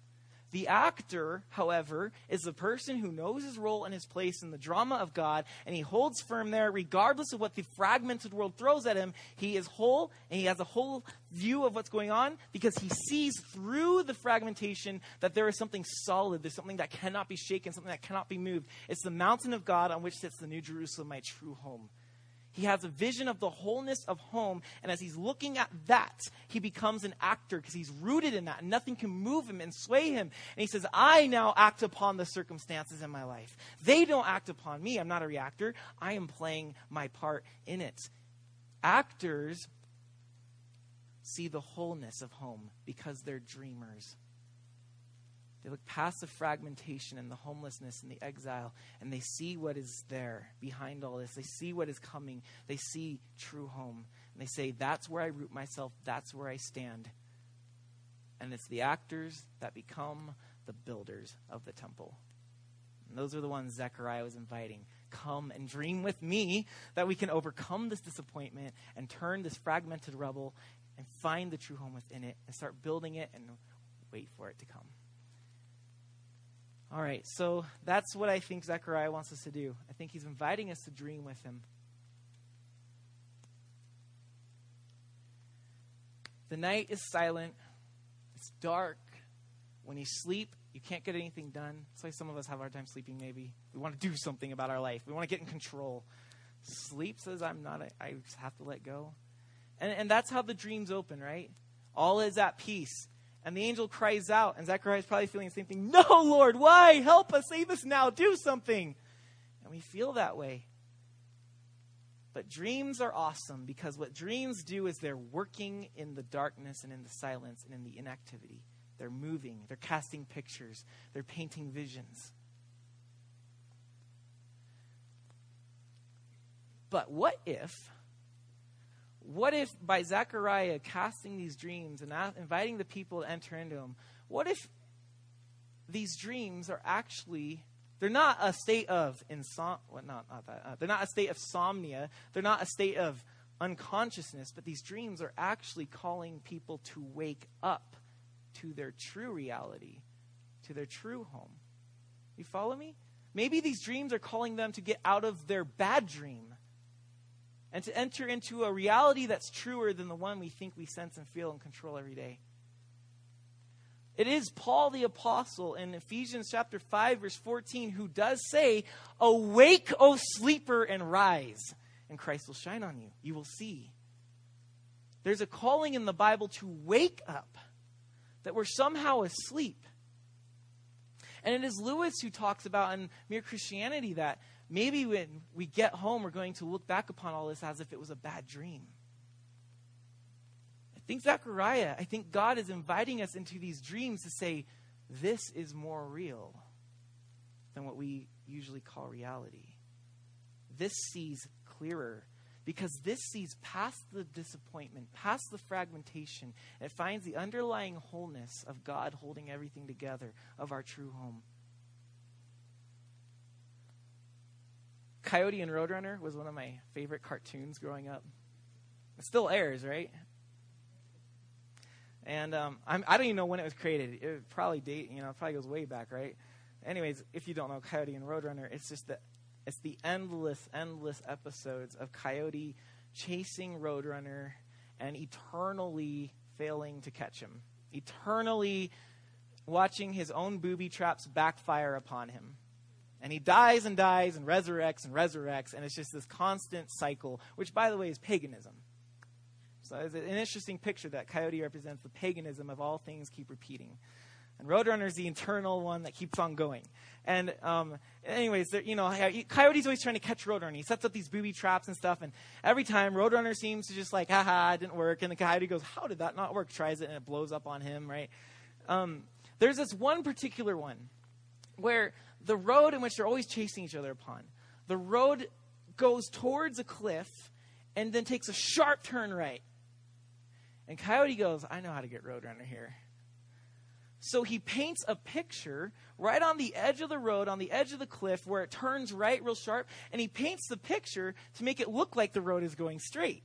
the actor, however, is the person who knows his role and his place in the drama of God, and he holds firm there regardless of what the fragmented world throws at him. He is whole, and he has a whole view of what's going on because he sees through the fragmentation that there is something solid, there's something that cannot be shaken, something that cannot be moved. It's the mountain of God on which sits the New Jerusalem, my true home. He has a vision of the wholeness of home. And as he's looking at that, he becomes an actor because he's rooted in that. And nothing can move him and sway him. And he says, I now act upon the circumstances in my life. They don't act upon me. I'm not a reactor. I am playing my part in it. Actors see the wholeness of home because they're dreamers. They look past the fragmentation and the homelessness and the exile, and they see what is there behind all this. They see what is coming. They see true home. And they say, That's where I root myself. That's where I stand. And it's the actors that become the builders of the temple. And those are the ones Zechariah was inviting. Come and dream with me that we can overcome this disappointment and turn this fragmented rubble and find the true home within it and start building it and wait for it to come. All right, so that's what I think Zechariah wants us to do. I think he's inviting us to dream with him. The night is silent, it's dark. When you sleep, you can't get anything done. That's why some of us have a hard time sleeping, maybe. We want to do something about our life, we want to get in control. Sleep says, I'm not, a, I just have to let go. And, and that's how the dreams open, right? All is at peace. And the angel cries out, and Zechariah is probably feeling the same thing. No, Lord, why? Help us, save us now, do something. And we feel that way. But dreams are awesome because what dreams do is they're working in the darkness and in the silence and in the inactivity. They're moving, they're casting pictures, they're painting visions. But what if, what if by Zechariah casting these dreams and inviting the people to enter into them, what if these dreams are actually they're not a state of insom- well, not, not that. Uh, they're not a state of somnia. They're not a state of unconsciousness, but these dreams are actually calling people to wake up to their true reality, to their true home. You follow me? Maybe these dreams are calling them to get out of their bad dream and to enter into a reality that's truer than the one we think we sense and feel and control every day. It is Paul the Apostle in Ephesians chapter 5, verse 14, who does say, Awake, O sleeper, and rise, and Christ will shine on you. You will see. There's a calling in the Bible to wake up, that we're somehow asleep. And it is Lewis who talks about in Mere Christianity that maybe when we get home, we're going to look back upon all this as if it was a bad dream I think Zechariah, I think God is inviting us into these dreams to say, this is more real than what we usually call reality. This sees clearer because this sees past the disappointment, past the fragmentation. It finds the underlying wholeness of God holding everything together, of our true home. Coyote and Roadrunner was one of my favorite cartoons growing up. It still airs, right? And um, I do not even know when it was created. It probably date, you know, probably goes way back, right? Anyways, if you don't know Coyote and Roadrunner, it's just the, it's the endless, endless episodes of Coyote chasing Roadrunner and eternally failing to catch him, eternally watching his own booby traps backfire upon him. And he dies and dies and resurrects and resurrects, and it's just this constant cycle, which, by the way, is paganism. So it's an interesting picture that coyote represents the paganism of all things keep repeating. And Roadrunner is the internal one that keeps on going. And um, anyways, you know, Coyote's always trying to catch Roadrunner. He sets up these booby traps and stuff. And every time, Roadrunner seems to just like, haha, it didn't work. And the Coyote goes, how did that not work? Tries it and it blows up on him, right? Um, there's this one particular one where the road in which they're always chasing each other upon, the road goes towards a cliff and then takes a sharp turn right. And Coyote goes, I know how to get Roadrunner here. So he paints a picture right on the edge of the road, on the edge of the cliff, where it turns right real sharp, and he paints the picture to make it look like the road is going straight.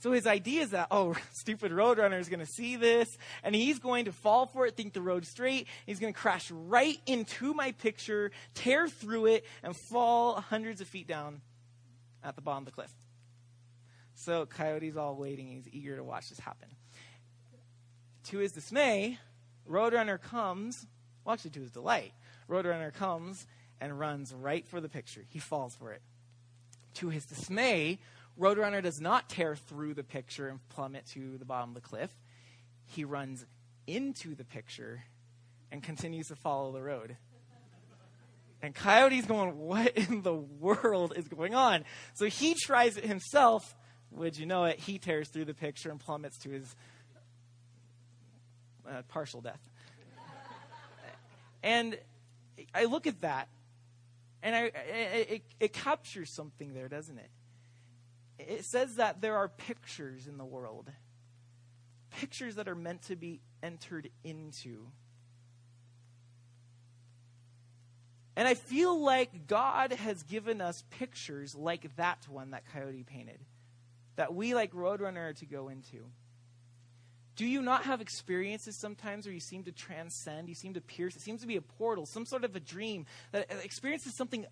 So his idea is that, oh, stupid Roadrunner is going to see this, and he's going to fall for it, think the road's straight. He's going to crash right into my picture, tear through it, and fall hundreds of feet down at the bottom of the cliff. So Coyote's all waiting. He's eager to watch this happen. To his dismay, Roadrunner comes, well, actually, to his delight, Roadrunner comes and runs right for the picture. He falls for it. To his dismay, Roadrunner does not tear through the picture and plummet to the bottom of the cliff. He runs into the picture and continues to follow the road. And Coyote's going, What in the world is going on? So he tries it himself would you know it, he tears through the picture and plummets to his uh, partial death. and I look at that, and I, it, it, it captures something there, doesn't it? It says that there are pictures in the world, pictures that are meant to be entered into. And I feel like God has given us pictures like that one that Coyote painted that we, like Roadrunner, are to go into. Do you not have experiences sometimes where you seem to transcend, you seem to pierce? It seems to be a portal, some sort of a dream that experiences something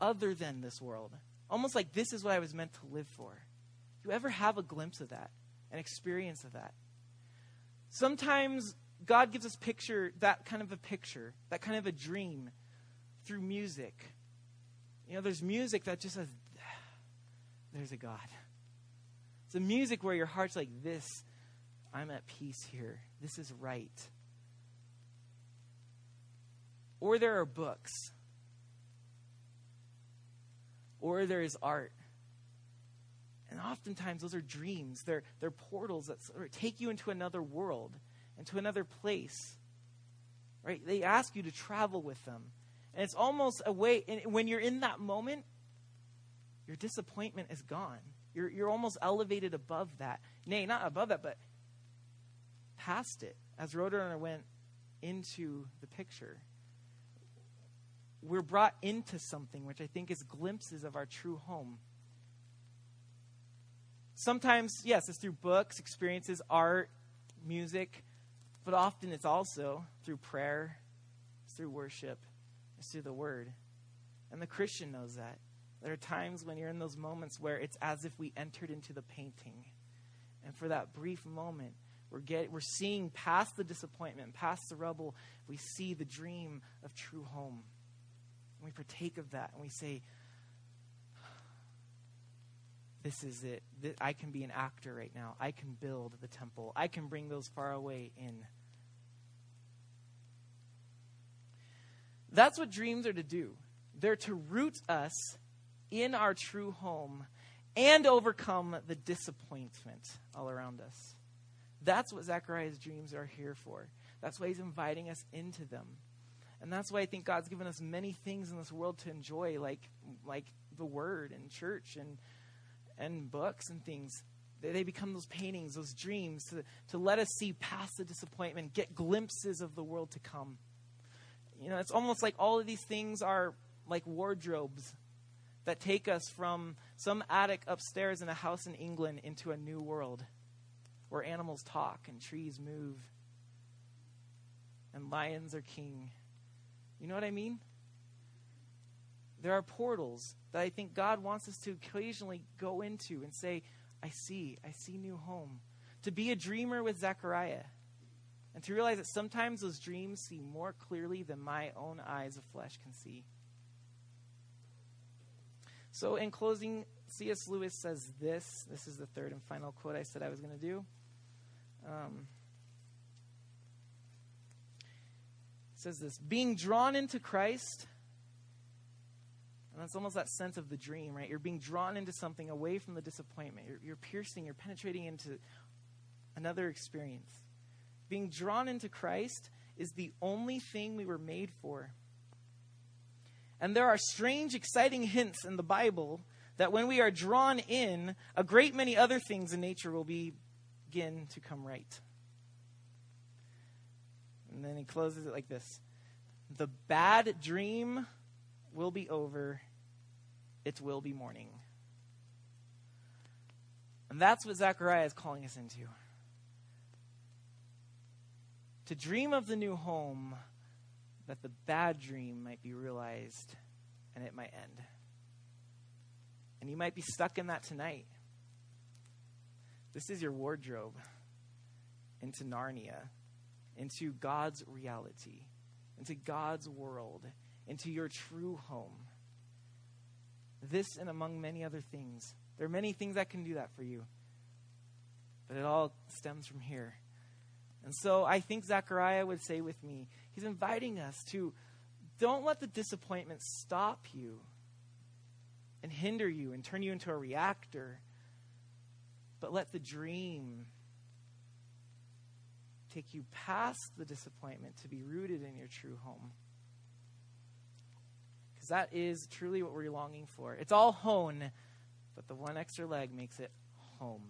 other than this world. Almost like this is what I was meant to live for. You ever have a glimpse of that, an experience of that? Sometimes God gives us picture that kind of a picture, that kind of a dream through music. You know, there's music that just says, there's a God. It's a music where your heart's like, this, I'm at peace here. This is right. Or there are books. Or there is art. And oftentimes those are dreams. They're, they're portals that sort of take you into another world, into another place. Right? They ask you to travel with them. And it's almost a way, and when you're in that moment, your disappointment is gone. You're, you're almost elevated above that. Nay, not above that, but past it. As Roadrunner went into the picture, we're brought into something which I think is glimpses of our true home. Sometimes, yes, it's through books, experiences, art, music, but often it's also through prayer, it's through worship, it's through the word. And the Christian knows that. There are times when you're in those moments where it's as if we entered into the painting. And for that brief moment, we're, get, we're seeing past the disappointment, past the rubble, we see the dream of true home. And we partake of that and we say, This is it. I can be an actor right now. I can build the temple. I can bring those far away in. That's what dreams are to do. They're to root us in our true home and overcome the disappointment all around us. That's what Zechariah's dreams are here for. That's why he's inviting us into them. And that's why I think God's given us many things in this world to enjoy, like, like the Word and church and, and books and things. They, they become those paintings, those dreams, to, to let us see past the disappointment, get glimpses of the world to come. You know, it's almost like all of these things are like wardrobes that take us from some attic upstairs in a house in England into a new world where animals talk and trees move and lions are king. You know what I mean? There are portals that I think God wants us to occasionally go into and say, I see, I see new home. To be a dreamer with Zechariah. And to realize that sometimes those dreams see more clearly than my own eyes of flesh can see. So, in closing, C.S. Lewis says this. This is the third and final quote I said I was going to do. Um, says this Being drawn into Christ, and that's almost that sense of the dream, right? You're being drawn into something away from the disappointment. You're, you're piercing, you're penetrating into another experience. Being drawn into Christ is the only thing we were made for. And there are strange, exciting hints in the Bible that when we are drawn in, a great many other things in nature will be, begin to come right. And then he closes it like this The bad dream will be over, it will be morning. And that's what Zechariah is calling us into. To dream of the new home that the bad dream might be realized and it might end. And you might be stuck in that tonight. This is your wardrobe into Narnia, into God's reality, into God's world, into your true home. This and among many other things. There are many things that can do that for you. But it all stems from here. And so I think Zechariah would say with me, he's inviting us to don't let the disappointment stop you and hinder you and turn you into a reactor, but let the dream take you past the disappointment to be rooted in your true home. Because that is truly what we're longing for. It's all hone, but the one extra leg makes it home.